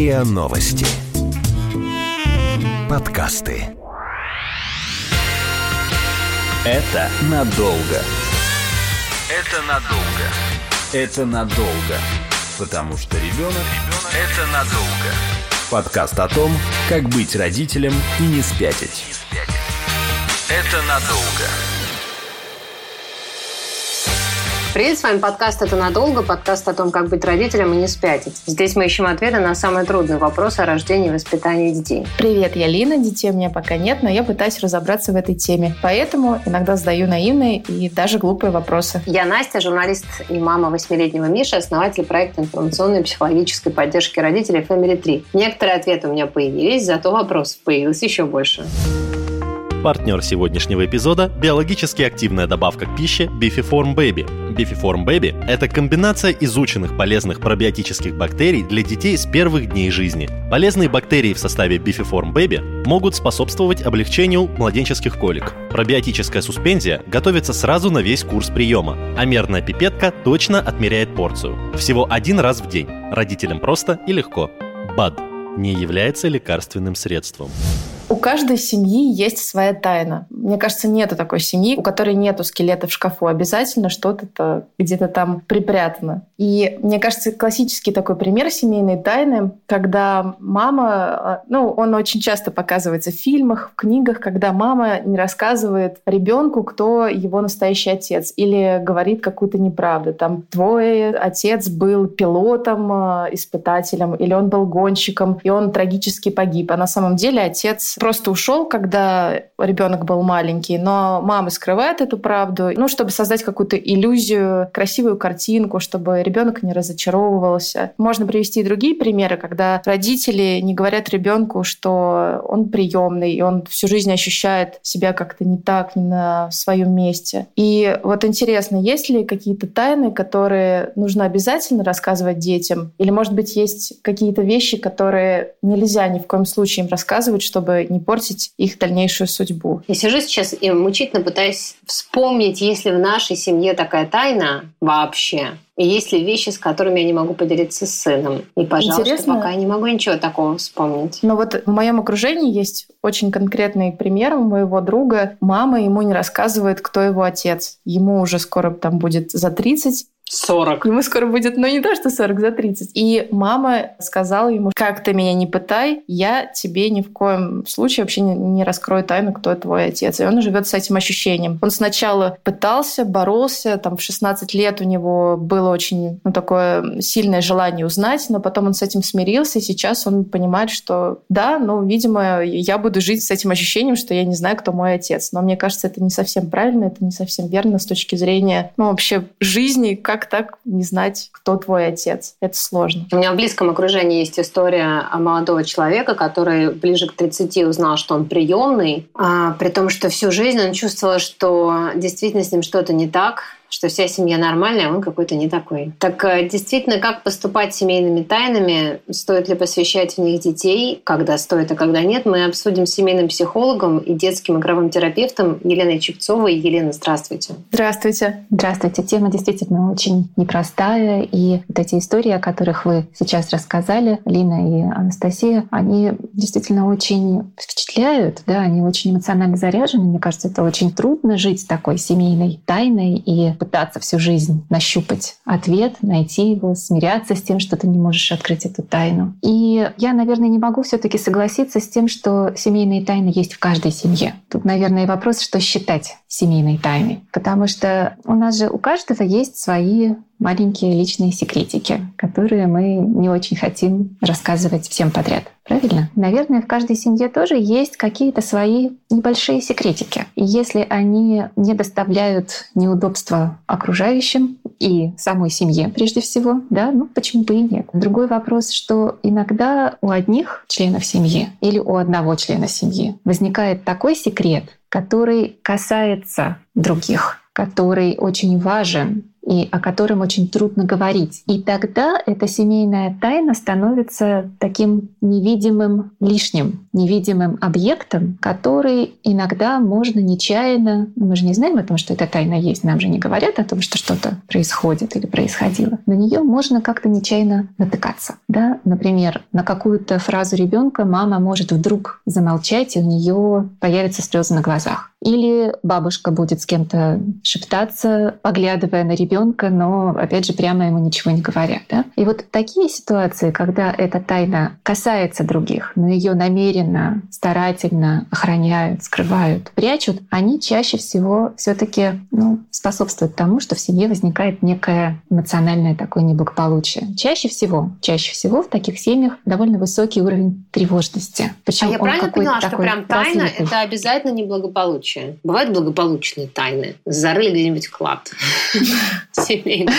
РИА Новости. Подкасты. Это надолго. Это надолго. Это надолго. Потому что ребенок – это надолго. Подкаст о том, как быть родителем и не спятить. Это надолго. Привет, с вами подкаст «Это надолго», подкаст о том, как быть родителем и не спятить. Здесь мы ищем ответы на самые трудные вопросы о рождении и воспитании детей. Привет, я Лина, детей у меня пока нет, но я пытаюсь разобраться в этой теме. Поэтому иногда задаю наивные и даже глупые вопросы. Я Настя, журналист и мама восьмилетнего Миши, основатель проекта информационной и психологической поддержки родителей Family 3. Некоторые ответы у меня появились, зато вопросов появилось еще больше. Партнер сегодняшнего эпизода – биологически активная добавка к пище Bifiform Baby. Bifiform Baby – это комбинация изученных полезных пробиотических бактерий для детей с первых дней жизни. Полезные бактерии в составе Bifiform Baby могут способствовать облегчению младенческих колик. Пробиотическая суспензия готовится сразу на весь курс приема, а мерная пипетка точно отмеряет порцию. Всего один раз в день. Родителям просто и легко. БАД не является лекарственным средством. У каждой семьи есть своя тайна. Мне кажется, нету такой семьи, у которой нету скелета в шкафу. Обязательно что-то где-то там припрятано. И мне кажется, классический такой пример семейной тайны, когда мама, ну, он очень часто показывается в фильмах, в книгах, когда мама не рассказывает ребенку, кто его настоящий отец, или говорит какую-то неправду. Там, твой отец был пилотом, э, испытателем, или он был гонщиком, и он трагически погиб. А на самом деле отец просто ушел, когда ребенок был маленький, но мама скрывает эту правду, ну, чтобы создать какую-то иллюзию, красивую картинку, чтобы ребенок не разочаровывался. Можно привести и другие примеры, когда родители не говорят ребенку, что он приемный, и он всю жизнь ощущает себя как-то не так, не на своем месте. И вот интересно, есть ли какие-то тайны, которые нужно обязательно рассказывать детям? Или, может быть, есть какие-то вещи, которые нельзя ни в коем случае им рассказывать, чтобы не портить их дальнейшую судьбу. Я сижу сейчас и мучительно пытаюсь вспомнить, есть ли в нашей семье такая тайна вообще, и есть ли вещи, с которыми я не могу поделиться с сыном. И, пожалуйста, Интересно. пока я не могу ничего такого вспомнить. Но вот в моем окружении есть очень конкретный пример у моего друга. Мама ему не рассказывает, кто его отец. Ему уже скоро там будет за 30, 40. Ему скоро будет, ну не то, что 40, за 30. И мама сказала ему, как ты меня не пытай, я тебе ни в коем случае вообще не, не раскрою тайну, кто твой отец. И он живет с этим ощущением. Он сначала пытался, боролся, там в 16 лет у него было очень ну, такое сильное желание узнать, но потом он с этим смирился, и сейчас он понимает, что да, ну, видимо, я буду жить с этим ощущением, что я не знаю, кто мой отец. Но мне кажется, это не совсем правильно, это не совсем верно с точки зрения, ну, вообще жизни, как как так не знать, кто твой отец? Это сложно. У меня в близком окружении есть история о молодого человека, который ближе к 30 узнал, что он приемный, а, при том, что всю жизнь он чувствовал, что действительно с ним что-то не так, что вся семья нормальная, а он какой-то не такой. Так э, действительно, как поступать с семейными тайнами? Стоит ли посвящать в них детей? Когда стоит, а когда нет? Мы обсудим с семейным психологом и детским игровым терапевтом Еленой Чепцовой. Елена, здравствуйте. Здравствуйте. Здравствуйте. Тема действительно очень непростая. И вот эти истории, о которых вы сейчас рассказали, Лина и Анастасия, они действительно очень впечатляют, да, они очень эмоционально заряжены. Мне кажется, это очень трудно жить с такой семейной тайной и пытаться всю жизнь нащупать ответ, найти его, смиряться с тем, что ты не можешь открыть эту тайну. И я, наверное, не могу все таки согласиться с тем, что семейные тайны есть в каждой семье. Тут, наверное, вопрос, что считать семейной тайной. Потому что у нас же у каждого есть свои маленькие личные секретики, которые мы не очень хотим рассказывать всем подряд. Правильно? Наверное, в каждой семье тоже есть какие-то свои небольшие секретики. И если они не доставляют неудобства окружающим и самой семье прежде всего, да, ну почему бы и нет. Другой вопрос, что иногда у одних членов семьи или у одного члена семьи возникает такой секрет, который касается других, который очень важен и о котором очень трудно говорить. И тогда эта семейная тайна становится таким невидимым лишним, невидимым объектом, который иногда можно нечаянно, ну, мы же не знаем о том, что эта тайна есть, нам же не говорят о том, что что-то происходит или происходило. На нее можно как-то нечаянно натыкаться. Да? Например, на какую-то фразу ребенка мама может вдруг замолчать, и у нее появятся слезы на глазах. Или бабушка будет с кем-то шептаться, поглядывая на ребенка, но, опять же, прямо ему ничего не говоря. Да? И вот такие ситуации, когда эта тайна касается других, но ее намеренно, старательно охраняют, скрывают, прячут, они чаще всего все-таки ну, способствуют тому, что в семье возникает некое эмоциональное такое неблагополучие. Чаще всего, чаще всего в таких семьях довольно высокий уровень тревожности. Причем а я правильно поняла, что прям тайна — это обязательно неблагополучие? Благополучие. Бывают благополучные тайны. Зарыли где-нибудь клад семейный.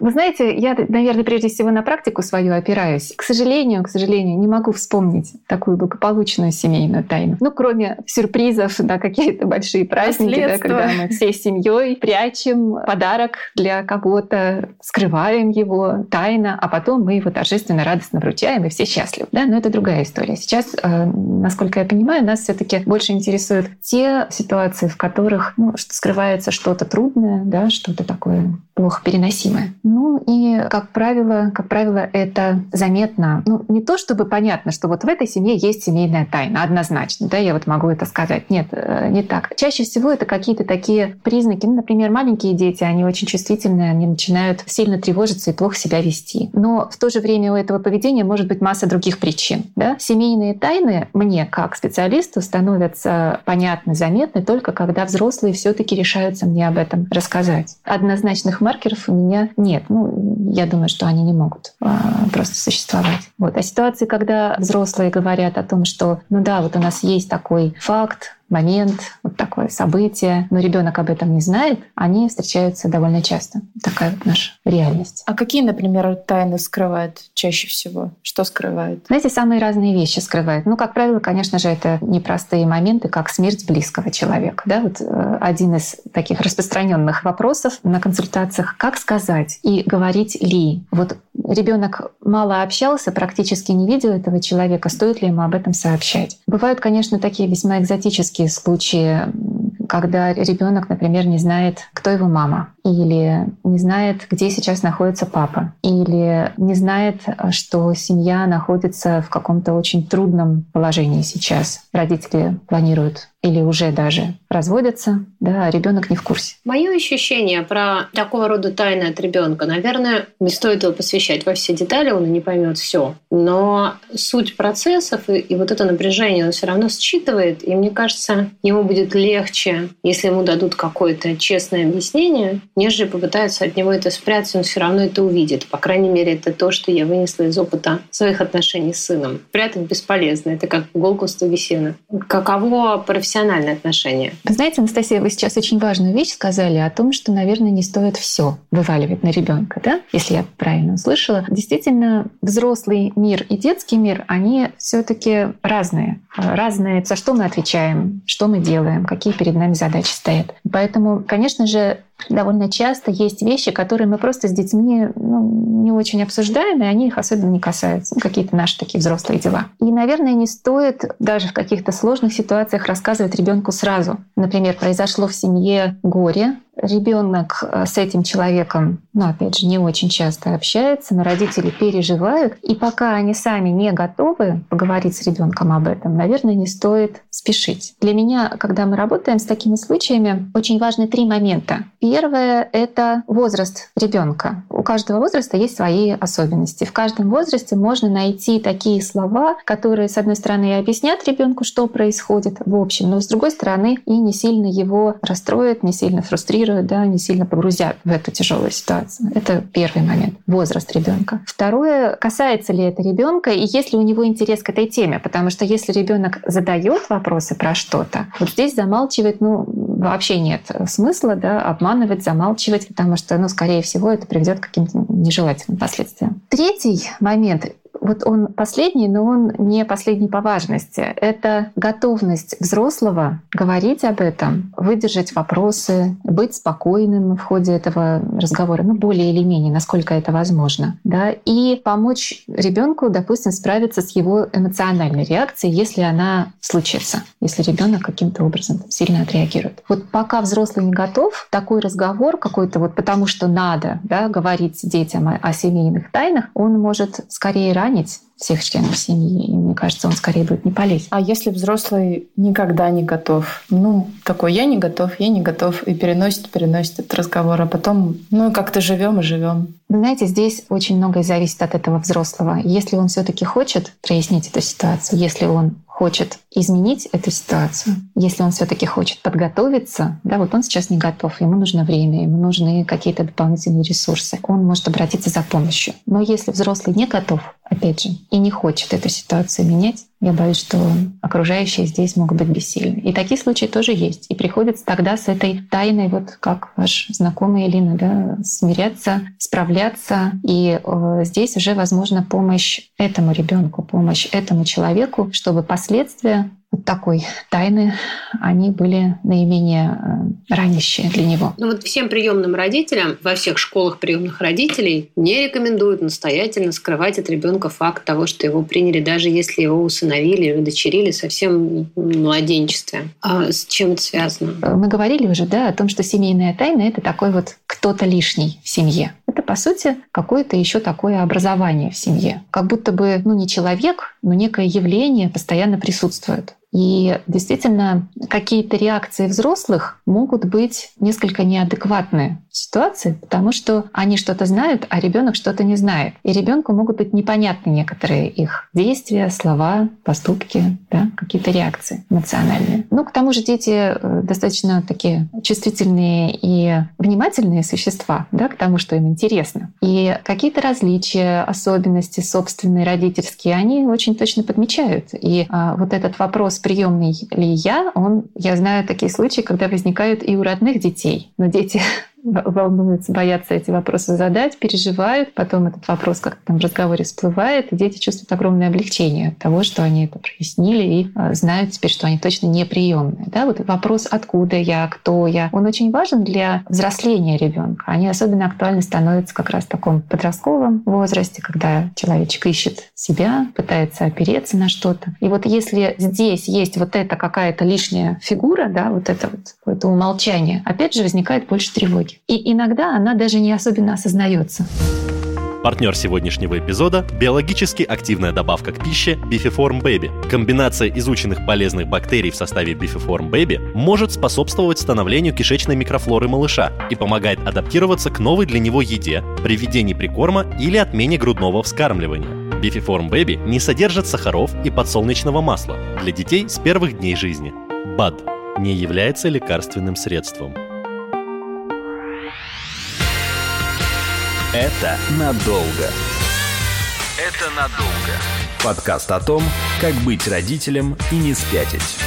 Вы знаете, я, наверное, прежде всего на практику свою опираюсь. К сожалению, к сожалению, не могу вспомнить такую благополучную семейную тайну. Ну, кроме сюрпризов на какие-то большие праздники, да, когда мы всей семьей прячем подарок для кого-то, скрываем его тайно, а потом мы его торжественно, радостно вручаем, и все счастливы. Да? Но это другая история. Сейчас, э, насколько я понимаю, нас все таки больше интересуют те ситуации, в которых ну, скрывается что-то трудное, да, что-то такое плохо переносимое. Ну и, как правило, как правило, это заметно. Ну, не то чтобы понятно, что вот в этой семье есть семейная тайна, однозначно, да, я вот могу это сказать. Нет, э, не так. Чаще всего это какие-то такие признаки, ну, например, маленькие дети, они очень чувствительные, они начинают сильно тревожиться и плохо себя вести. Но в то же время у этого поведения может быть масса других причин. Да? Семейные тайны мне, как специалисту, становятся понятны, заметны только когда взрослые все-таки решаются мне об этом рассказать. Однозначных маркеров у меня нет. Ну, я думаю, что они не могут а, просто существовать. Вот. А ситуации, когда взрослые говорят о том, что, ну да, вот у нас есть такой факт, момент, вот такое событие, но ребенок об этом не знает, они встречаются довольно часто. Такая вот наша реальность. А какие, например, тайны скрывают чаще всего? Что скрывают? Знаете, самые разные вещи скрывают. Ну, как правило, конечно же, это непростые моменты, как смерть близкого человека. Да? Вот э, один из таких распространенных вопросов на консультациях, как сказать и говорить ли. Вот ребенок мало общался, практически не видел этого человека, стоит ли ему об этом сообщать. Бывают, конечно, такие весьма экзотические случаи, когда ребенок, например, не знает, кто его мама, или не знает, где сейчас находится папа, или не знает, что семья находится в каком-то очень трудном положении сейчас. Родители планируют или уже даже разводятся, да, а ребенок не в курсе. Мое ощущение про такого рода тайны от ребенка, наверное, не стоит его посвящать во все детали, он и не поймет все. Но суть процессов и, и вот это напряжение он все равно считывает, и мне кажется, ему будет легче, если ему дадут какое-то честное объяснение, нежели попытаются от него это спрятать, он все равно это увидит. По крайней мере, это то, что я вынесла из опыта своих отношений с сыном. Прятать бесполезно, это как иголку в стоге сена. Каково профессиональное профессиональные отношения. Знаете, Анастасия, вы сейчас очень важную вещь сказали о том, что, наверное, не стоит все вываливать на ребенка, да? Если я правильно услышала. Действительно, взрослый мир и детский мир, они все-таки разные. Разные, за что мы отвечаем, что мы делаем, какие перед нами задачи стоят. Поэтому, конечно же, довольно часто есть вещи, которые мы просто с детьми ну, не очень обсуждаем, и они их особенно не касаются. Ну, какие-то наши такие взрослые дела. И, наверное, не стоит даже в каких-то сложных ситуациях рассказывать ребенку сразу. Например, произошло в семье горе, ребенок э, с этим человеком, ну, опять же, не очень часто общается, но родители переживают, и пока они сами не готовы поговорить с ребенком об этом, наверное, не стоит спешить. Для меня, когда мы работаем с такими случаями, очень важны три момента. Первое — это возраст ребенка. У каждого возраста есть свои особенности. В каждом возрасте можно найти такие слова, которые, с одной стороны, объяснят ребенку, что происходит в общем, но с другой стороны, и не сильно его расстроят, не сильно фрустрируют мотивируют, да, не сильно погрузят в эту тяжелую ситуацию. Это первый момент. Возраст ребенка. Второе, касается ли это ребенка и есть ли у него интерес к этой теме. Потому что если ребенок задает вопросы про что-то, вот здесь замалчивать, ну, вообще нет смысла, да, обманывать, замалчивать, потому что, ну, скорее всего, это приведет к каким-то нежелательным последствиям. Третий момент вот он последний, но он не последний по важности. Это готовность взрослого говорить об этом, выдержать вопросы, быть спокойным в ходе этого разговора, ну, более или менее, насколько это возможно, да, и помочь ребенку, допустим, справиться с его эмоциональной реакцией, если она случится, если ребенок каким-то образом сильно отреагирует. Вот пока взрослый не готов, такой разговор какой-то вот потому что надо да, говорить детям о, о семейных тайнах, он может скорее ранить всех членов семьи. И мне кажется, он скорее будет не полезен. А если взрослый никогда не готов? Ну, такой, я не готов, я не готов, и переносит, переносит этот разговор, а потом, ну, как-то живем и живем. Вы знаете, здесь очень многое зависит от этого взрослого. Если он все-таки хочет прояснить эту ситуацию, если он хочет изменить эту ситуацию, если он все-таки хочет подготовиться, да, вот он сейчас не готов, ему нужно время, ему нужны какие-то дополнительные ресурсы, он может обратиться за помощью. Но если взрослый не готов, опять же, и не хочет эту ситуацию менять, я боюсь, что окружающие здесь могут быть бессильны. И такие случаи тоже есть. И приходится тогда с этой тайной, вот как ваш знакомый Элина, да, смиряться, справляться. И э, здесь уже возможна помощь этому ребенку, помощь этому человеку, чтобы последствия вот такой тайны, они были наименее э, ранящие для него. Ну вот всем приемным родителям во всех школах приемных родителей не рекомендуют настоятельно скрывать от ребенка факт того, что его приняли, даже если его усыновили или удочерили совсем в младенчестве. А с чем это связано? Мы говорили уже да, о том, что семейная тайна — это такой вот кто-то лишний в семье. Это, по сути, какое-то еще такое образование в семье. Как будто бы, ну, не человек, но некое явление постоянно присутствует. И действительно, какие-то реакции взрослых могут быть несколько неадекватны ситуации, потому что они что-то знают, а ребенок что-то не знает. И ребенку могут быть непонятны некоторые их действия, слова, поступки, да, какие-то реакции эмоциональные. Ну, к тому же дети э, достаточно такие чувствительные и внимательные существа да, к тому, что им интересно. И какие-то различия, особенности собственные, родительские, они очень точно подмечают. И а, вот этот вопрос, приемный ли я, он, я знаю такие случаи, когда возникают и у родных детей. Но дети волнуются, боятся эти вопросы задать, переживают, потом этот вопрос как-то там в разговоре всплывает, и дети чувствуют огромное облегчение от того, что они это прояснили и а, знают теперь, что они точно неприемные. Да? Вот вопрос «откуда я?», «кто я?», он очень важен для взросления ребенка. Они особенно актуальны становятся как раз в таком подростковом возрасте, когда человечек ищет себя, пытается опереться на что-то. И вот если здесь есть вот эта какая-то лишняя фигура, да, вот это вот какое-то умолчание, опять же возникает больше тревоги тревоги. И иногда она даже не особенно осознается. Партнер сегодняшнего эпизода – биологически активная добавка к пище Bifiform Baby. Комбинация изученных полезных бактерий в составе Bifiform Baby может способствовать становлению кишечной микрофлоры малыша и помогает адаптироваться к новой для него еде при введении прикорма или отмене грудного вскармливания. Bifiform Baby не содержит сахаров и подсолнечного масла для детей с первых дней жизни. БАД не является лекарственным средством. Это надолго. Это надолго. Подкаст о том, как быть родителем и не спятить.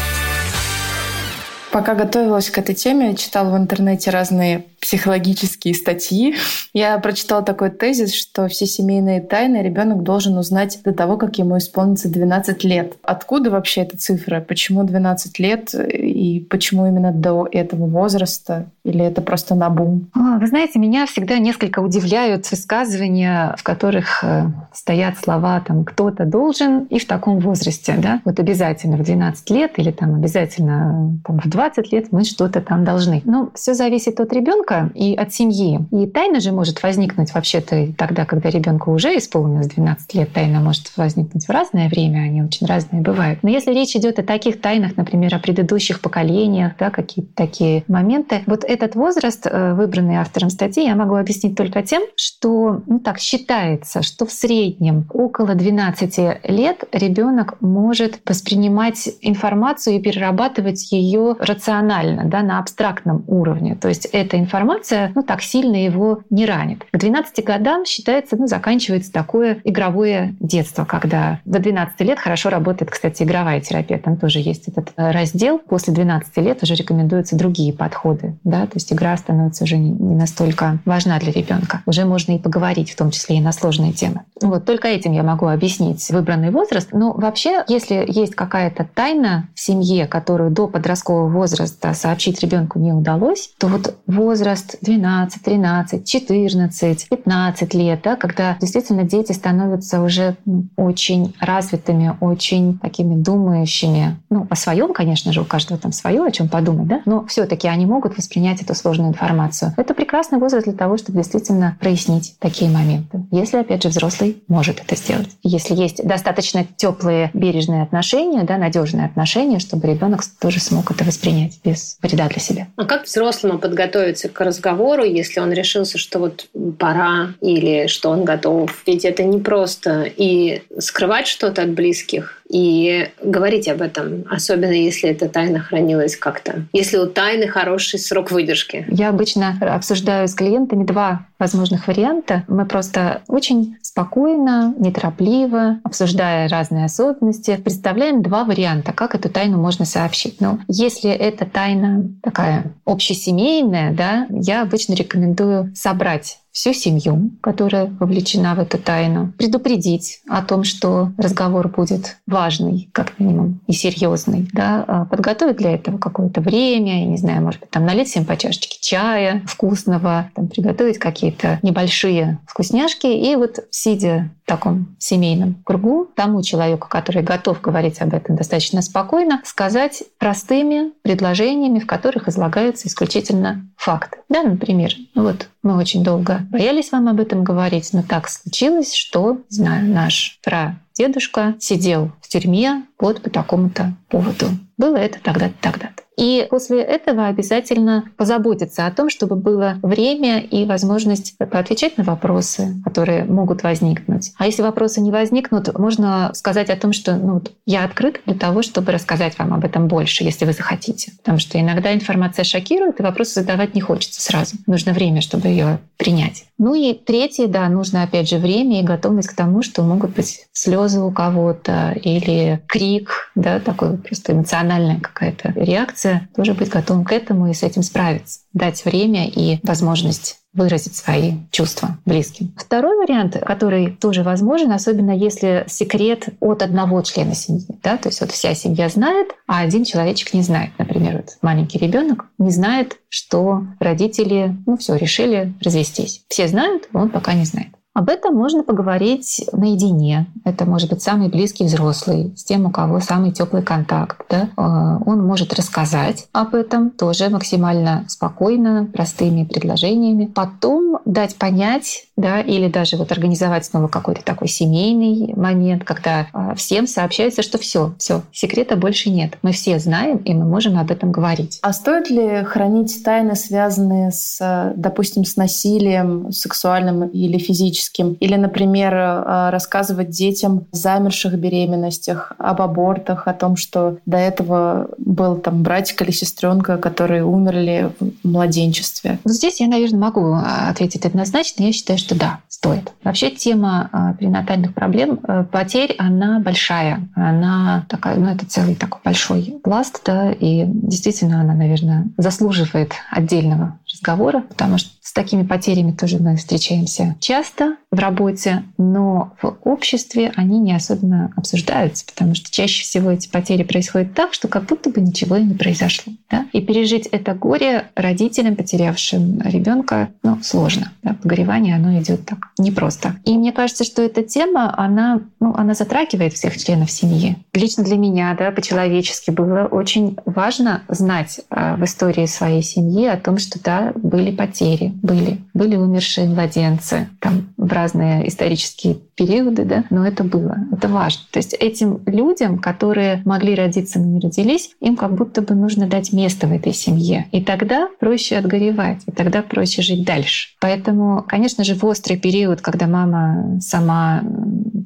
Пока готовилась к этой теме, читала в интернете разные психологические статьи. Я прочитала такой тезис, что все семейные тайны ребенок должен узнать до того, как ему исполнится 12 лет. Откуда вообще эта цифра? Почему 12 лет и почему именно до этого возраста? Или это просто на бум? Вы знаете, меня всегда несколько удивляют высказывания, в которых э, стоят слова там «кто-то должен» и в таком возрасте. Да? Вот обязательно в 12 лет или там обязательно там, в 20 лет мы что-то там должны. Но все зависит от ребенка, ребенка и от семьи. И тайна же может возникнуть вообще-то тогда, когда ребенку уже исполнилось 12 лет. Тайна может возникнуть в разное время, они очень разные бывают. Но если речь идет о таких тайнах, например, о предыдущих поколениях, да, какие-то такие моменты, вот этот возраст, э, выбранный автором статьи, я могу объяснить только тем, что ну, так считается, что в среднем около 12 лет ребенок может воспринимать информацию и перерабатывать ее рационально, да, на абстрактном уровне. То есть эта информация информация, ну, так сильно его не тиранит. К 12 годам считается, ну, заканчивается такое игровое детство, когда до 12 лет хорошо работает, кстати, игровая терапия. Там тоже есть этот э, раздел. После 12 лет уже рекомендуются другие подходы. Да? То есть игра становится уже не настолько важна для ребенка. Уже можно и поговорить, в том числе и на сложные темы. Вот только этим я могу объяснить выбранный возраст. Но вообще, если есть какая-то тайна в семье, которую до подросткового возраста сообщить ребенку не удалось, то вот возраст 12, 13, 14, 15 лет, да, когда действительно дети становятся уже ну, очень развитыми, очень такими думающими, ну, о своем, конечно же, у каждого там свое, о чем подумать, да, но все-таки они могут воспринять эту сложную информацию. Это прекрасный возраст для того, чтобы действительно прояснить такие моменты. Если, опять же, взрослый может это сделать. Если есть достаточно теплые, бережные отношения, да, надежные отношения, чтобы ребенок тоже смог это воспринять без вреда для себя. А как взрослому подготовиться к разговору, если он решился, что вот пора или что он готов? Ведь это не просто и скрывать что-то от близких, и говорить об этом, особенно если эта тайна хранилась как-то. Если у тайны хороший срок выдержки. Я обычно обсуждаю с клиентами два возможных варианта. Мы просто очень спокойно, неторопливо, обсуждая разные особенности, представляем два варианта, как эту тайну можно сообщить. Но если эта тайна такая общесемейная, да, я обычно рекомендую собрать всю семью, которая вовлечена в эту тайну, предупредить о том, что разговор будет важный, как минимум, и серьезный, да, а подготовить для этого какое-то время, я не знаю, может быть, там налить всем по чашечке чая вкусного, там, приготовить какие-то небольшие вкусняшки, и вот сидя в таком семейном кругу, тому человеку, который готов говорить об этом достаточно спокойно, сказать простыми предложениями, в которых излагаются исключительно факты. Да, например, ну вот мы очень долго боялись вам об этом говорить, но так случилось, что, знаю, наш прадедушка сидел в тюрьме вот по такому-то поводу. Было это тогда-то, тогда-то. И после этого обязательно позаботиться о том, чтобы было время и возможность отвечать на вопросы, которые могут возникнуть. А если вопросы не возникнут, можно сказать о том, что ну, я открыт для того, чтобы рассказать вам об этом больше, если вы захотите. Потому что иногда информация шокирует, и вопросы задавать не хочется сразу. Нужно время, чтобы ее принять. Ну и третье, да, нужно опять же время и готовность к тому, что могут быть слезы у кого-то или крик, да, такой просто эмоциональная какая-то реакция. Тоже быть готовым к этому и с этим справиться. Дать время и возможность выразить свои чувства близким. Второй вариант, который тоже возможен, особенно если секрет от одного члена семьи. Да? То есть вот вся семья знает, а один человечек не знает. Например, вот маленький ребенок не знает, что родители ну все решили развестись. Все знают, он пока не знает. Об этом можно поговорить наедине. Это может быть самый близкий взрослый, с тем, у кого самый теплый контакт. Да? А, он может рассказать об этом тоже максимально спокойно, простыми предложениями. Потом дать понять, да, или даже вот организовать снова какой-то такой семейный момент, когда а, всем сообщается, что все, все, секрета больше нет. Мы все знаем, и мы можем об этом говорить. А стоит ли хранить тайны, связанные с, допустим, с насилием сексуальным или физическим? Физическим. Или, например, э, рассказывать детям о замерших беременностях, об абортах, о том, что до этого был там братик или сестренка, которые умерли в младенчестве. Здесь я, наверное, могу а, ответить однозначно. Я считаю, что да, стоит. Вообще тема а, перинатальных проблем, э, потерь, она большая. Она такая, ну, это целый такой большой пласт, да, и действительно она, наверное, заслуживает отдельного разговора, потому что с такими потерями тоже мы встречаемся часто в работе, но в обществе они не особенно обсуждаются, потому что чаще всего эти потери происходят так, что как будто бы ничего и не произошло. Да? И пережить это горе родителям, потерявшим ребенка, ну, сложно. Да? Погоревание, оно идет так непросто. И мне кажется, что эта тема, она, ну, она затрагивает всех членов семьи. Лично для меня, да, по-человечески было очень важно знать а, в истории своей семьи о том, что да, были потери, были. Были умершие младенцы там, в разные исторические периоды, да, но это было, это важно. То есть этим людям, которые могли родиться, но не родились, им как будто бы нужно дать место в этой семье. И тогда проще отгоревать, и тогда проще жить дальше. Поэтому, конечно же, в острый период, когда мама сама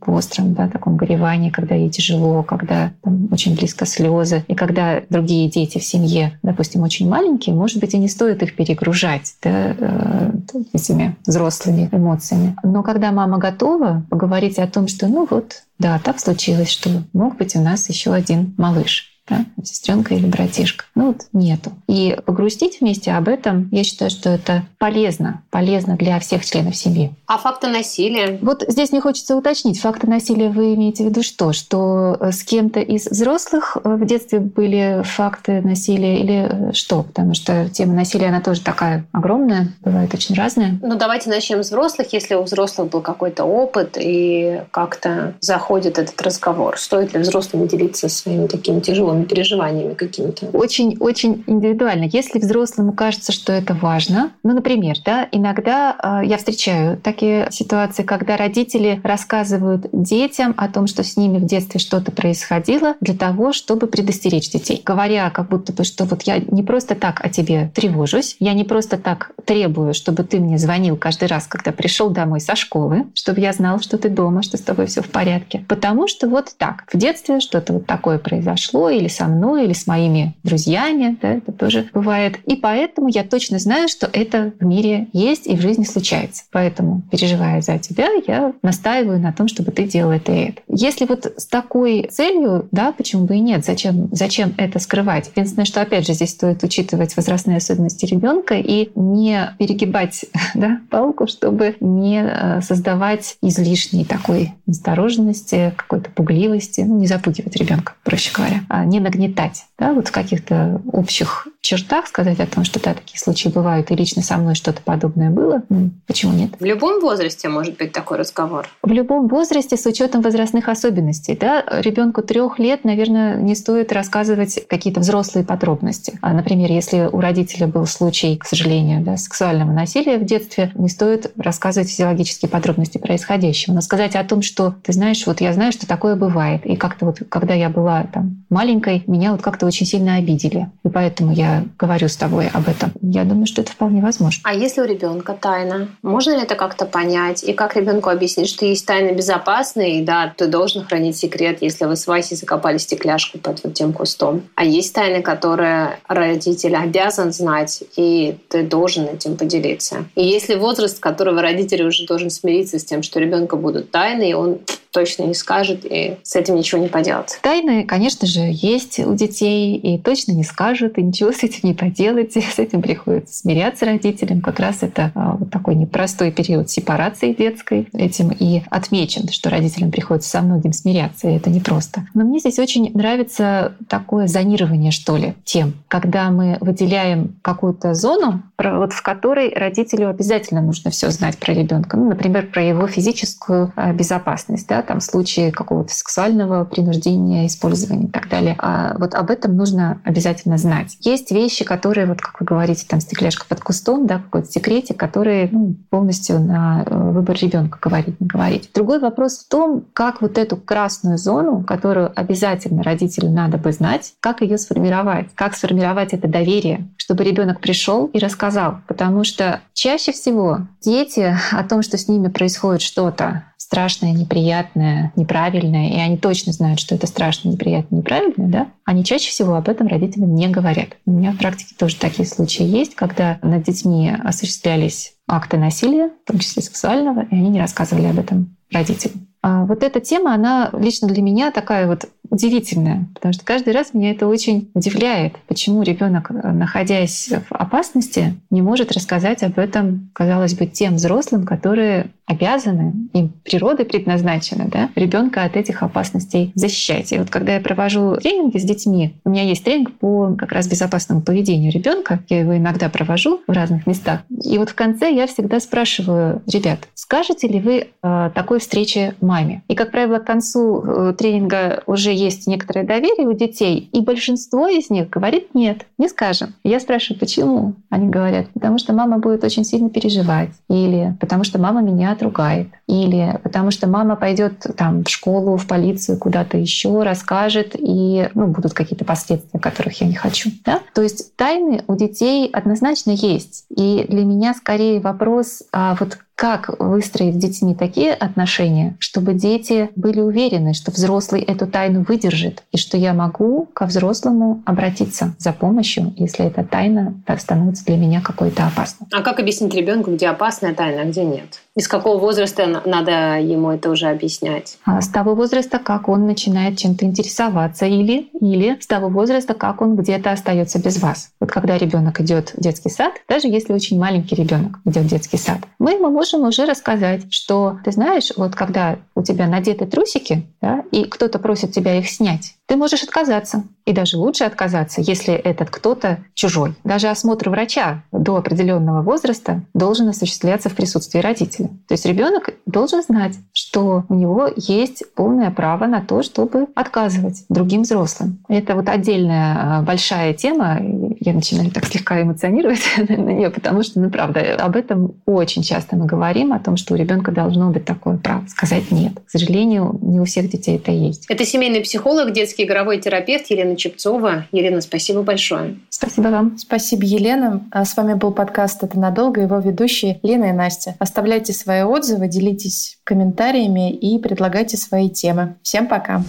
остром да, таком горевании, когда ей тяжело, когда там очень близко слезы, и когда другие дети в семье, допустим, очень маленькие, может быть, и не стоит их перегружать да, э, этими взрослыми эмоциями. Но когда мама готова поговорить о том, что ну вот, да, так случилось, что мог быть у нас еще один малыш да, сестренка или братишка. Ну вот нету. И погрустить вместе об этом, я считаю, что это полезно, полезно для всех членов семьи. А факты насилия? Вот здесь мне хочется уточнить. Факты насилия вы имеете в виду что? Что э, с кем-то из взрослых э, в детстве были факты насилия или э, что? Потому что тема насилия, она тоже такая огромная, бывает очень разная. Ну давайте начнем с взрослых. Если у взрослых был какой-то опыт и как-то заходит этот разговор, стоит ли взрослым делиться своими такими тяжелыми тяжелыми переживаниями какими-то? Очень-очень индивидуально. Если взрослому кажется, что это важно, ну, например, да, иногда э, я встречаю такие ситуации, когда родители рассказывают детям о том, что с ними в детстве что-то происходило, для того, чтобы предостеречь детей, говоря как будто бы, что вот я не просто так о тебе тревожусь, я не просто так требую, чтобы ты мне звонил каждый раз, когда пришел домой со школы, чтобы я знал, что ты дома, что с тобой все в порядке, потому что вот так в детстве что-то вот такое произошло или или со мной, или с моими друзьями, да, это тоже бывает. И поэтому я точно знаю, что это в мире есть и в жизни случается. Поэтому, переживая за тебя, я настаиваю на том, чтобы ты делал это и это. Если вот с такой целью, да, почему бы и нет, зачем, зачем это скрывать? Единственное, что, опять же, здесь стоит учитывать возрастные особенности ребенка и не перегибать да, палку, чтобы не э, создавать излишней такой осторожности, какой-то пугливости, ну, не запугивать ребенка, проще говоря, а не не нагнетать, да, вот в каких-то общих чертах сказать о том, что да, такие случаи бывают, и лично со мной что-то подобное было, почему нет? В любом возрасте может быть такой разговор? В любом возрасте с учетом возрастных особенностей. Да? Ребенку трех лет, наверное, не стоит рассказывать какие-то взрослые подробности. А, например, если у родителя был случай, к сожалению, да, сексуального насилия в детстве, не стоит рассказывать физиологические подробности происходящего. Но сказать о том, что ты знаешь, вот я знаю, что такое бывает. И как-то вот, когда я была там маленькой меня вот как-то очень сильно обидели. И поэтому я говорю с тобой об этом. Я думаю, что это вполне возможно. А если у ребенка тайна? Можно ли это как-то понять? И как ребенку объяснить, что есть тайны безопасные, и да, ты должен хранить секрет, если вы с Васей закопали стекляшку под вот тем кустом. А есть тайны, которые родитель обязан знать, и ты должен этим поделиться. И если возраст, которого родитель уже должен смириться с тем, что ребенка будут тайны, и он точно не скажет, и с этим ничего не поделать. Тайны, конечно же, есть у детей, и точно не скажут, и ничего с этим не поделать. И с этим приходится смиряться родителям. Как раз это а, вот такой непростой период сепарации детской. Этим и отмечен, что родителям приходится со многим смиряться, и это непросто. Но мне здесь очень нравится такое зонирование, что ли, тем, когда мы выделяем какую-то зону, вот в которой родителю обязательно нужно все знать про ребенка. Ну, например, про его физическую а, безопасность. Да? там случаи какого-то сексуального принуждения, использования и так далее. А вот об этом нужно обязательно знать. Есть вещи, которые, вот как вы говорите, там стекляшка под кустом, да, какой-то секретик, которые ну, полностью на э, выбор ребенка говорить, не говорить. Другой вопрос в том, как вот эту красную зону, которую обязательно родителю надо бы знать, как ее сформировать, как сформировать это доверие, чтобы ребенок пришел и рассказал. Потому что чаще всего дети о том, что с ними происходит что-то, страшное, неприятное, неправильное, и они точно знают, что это страшно, неприятно, неправильное, да, они чаще всего об этом родителям не говорят. У меня в практике тоже такие случаи есть, когда над детьми осуществлялись акты насилия, в том числе сексуального, и они не рассказывали об этом родителям. А вот эта тема, она лично для меня такая вот удивительная, потому что каждый раз меня это очень удивляет, почему ребенок, находясь в опасности, не может рассказать об этом, казалось бы, тем взрослым, которые обязаны, им природой предназначено, да, ребенка от этих опасностей защищать. И вот когда я провожу тренинги с детьми, у меня есть тренинг по как раз безопасному поведению ребенка, я его иногда провожу в разных местах. И вот в конце я всегда спрашиваю, ребят, скажете ли вы о такой встрече маме? И, как правило, к концу э, тренинга уже есть некоторое доверие у детей, и большинство из них говорит нет, не скажем. Я спрашиваю, почему? Они говорят, потому что мама будет очень сильно переживать, или потому что мама меня отругает, или потому что мама пойдет там в школу, в полицию, куда-то еще, расскажет, и ну, будут какие-то последствия, которых я не хочу. Да? То есть тайны у детей однозначно есть. И для меня скорее вопрос, а вот Как выстроить с детьми такие отношения, чтобы дети были уверены, что взрослый эту тайну выдержит, и что я могу ко взрослому обратиться за помощью, если эта тайна становится для меня какой-то опасной. А как объяснить ребенку, где опасная тайна, а где нет? И с какого возраста надо ему это уже объяснять? А с того возраста, как он начинает чем-то интересоваться, или, или с того возраста, как он где-то остается без вас. Вот когда ребенок идет в детский сад, даже если очень маленький ребенок идет в детский сад, мы ему можем уже рассказать, что ты знаешь, вот когда у тебя надеты трусики, да, и кто-то просит тебя их снять, ты можешь отказаться. И даже лучше отказаться, если этот кто-то чужой. Даже осмотр врача до определенного возраста должен осуществляться в присутствии родителя. То есть ребенок должен знать, что у него есть полное право на то, чтобы отказывать другим взрослым. Это вот отдельная а, большая тема. Я начинаю так слегка эмоционировать на нее, потому что, ну, правда, об этом очень часто мы говорим, о том, что у ребенка должно быть такое право сказать нет. К сожалению, не у всех детей это есть. Это семейный психолог, детский игровой терапевт Елена Чепцова. Елена, спасибо большое. Спасибо вам. Спасибо, Елена. А с вами был подкаст «Это надолго», его ведущие Лена и Настя. Оставляйте свои отзывы, делитесь комментариями и предлагайте свои темы. Всем пока.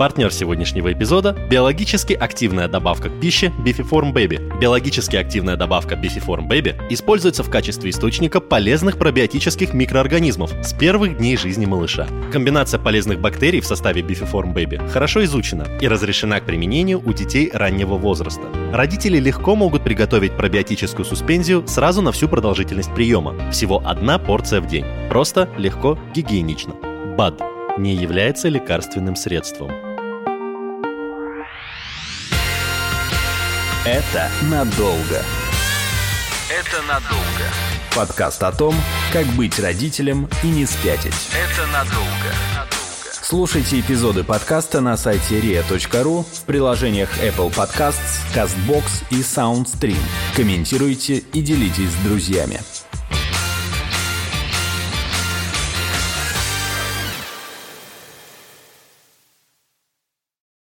Партнер сегодняшнего эпизода – биологически активная добавка к пище Bifiform Baby. Биологически активная добавка Bifiform Baby используется в качестве источника полезных пробиотических микроорганизмов с первых дней жизни малыша. Комбинация полезных бактерий в составе Bifiform Baby хорошо изучена и разрешена к применению у детей раннего возраста. Родители легко могут приготовить пробиотическую суспензию сразу на всю продолжительность приема. Всего одна порция в день. Просто, легко, гигиенично. БАД не является лекарственным средством. Это надолго. Это надолго. Подкаст о том, как быть родителем и не спятить. Это надолго. Слушайте эпизоды подкаста на сайте ria.ru в приложениях Apple Podcasts, CastBox и SoundStream. Комментируйте и делитесь с друзьями.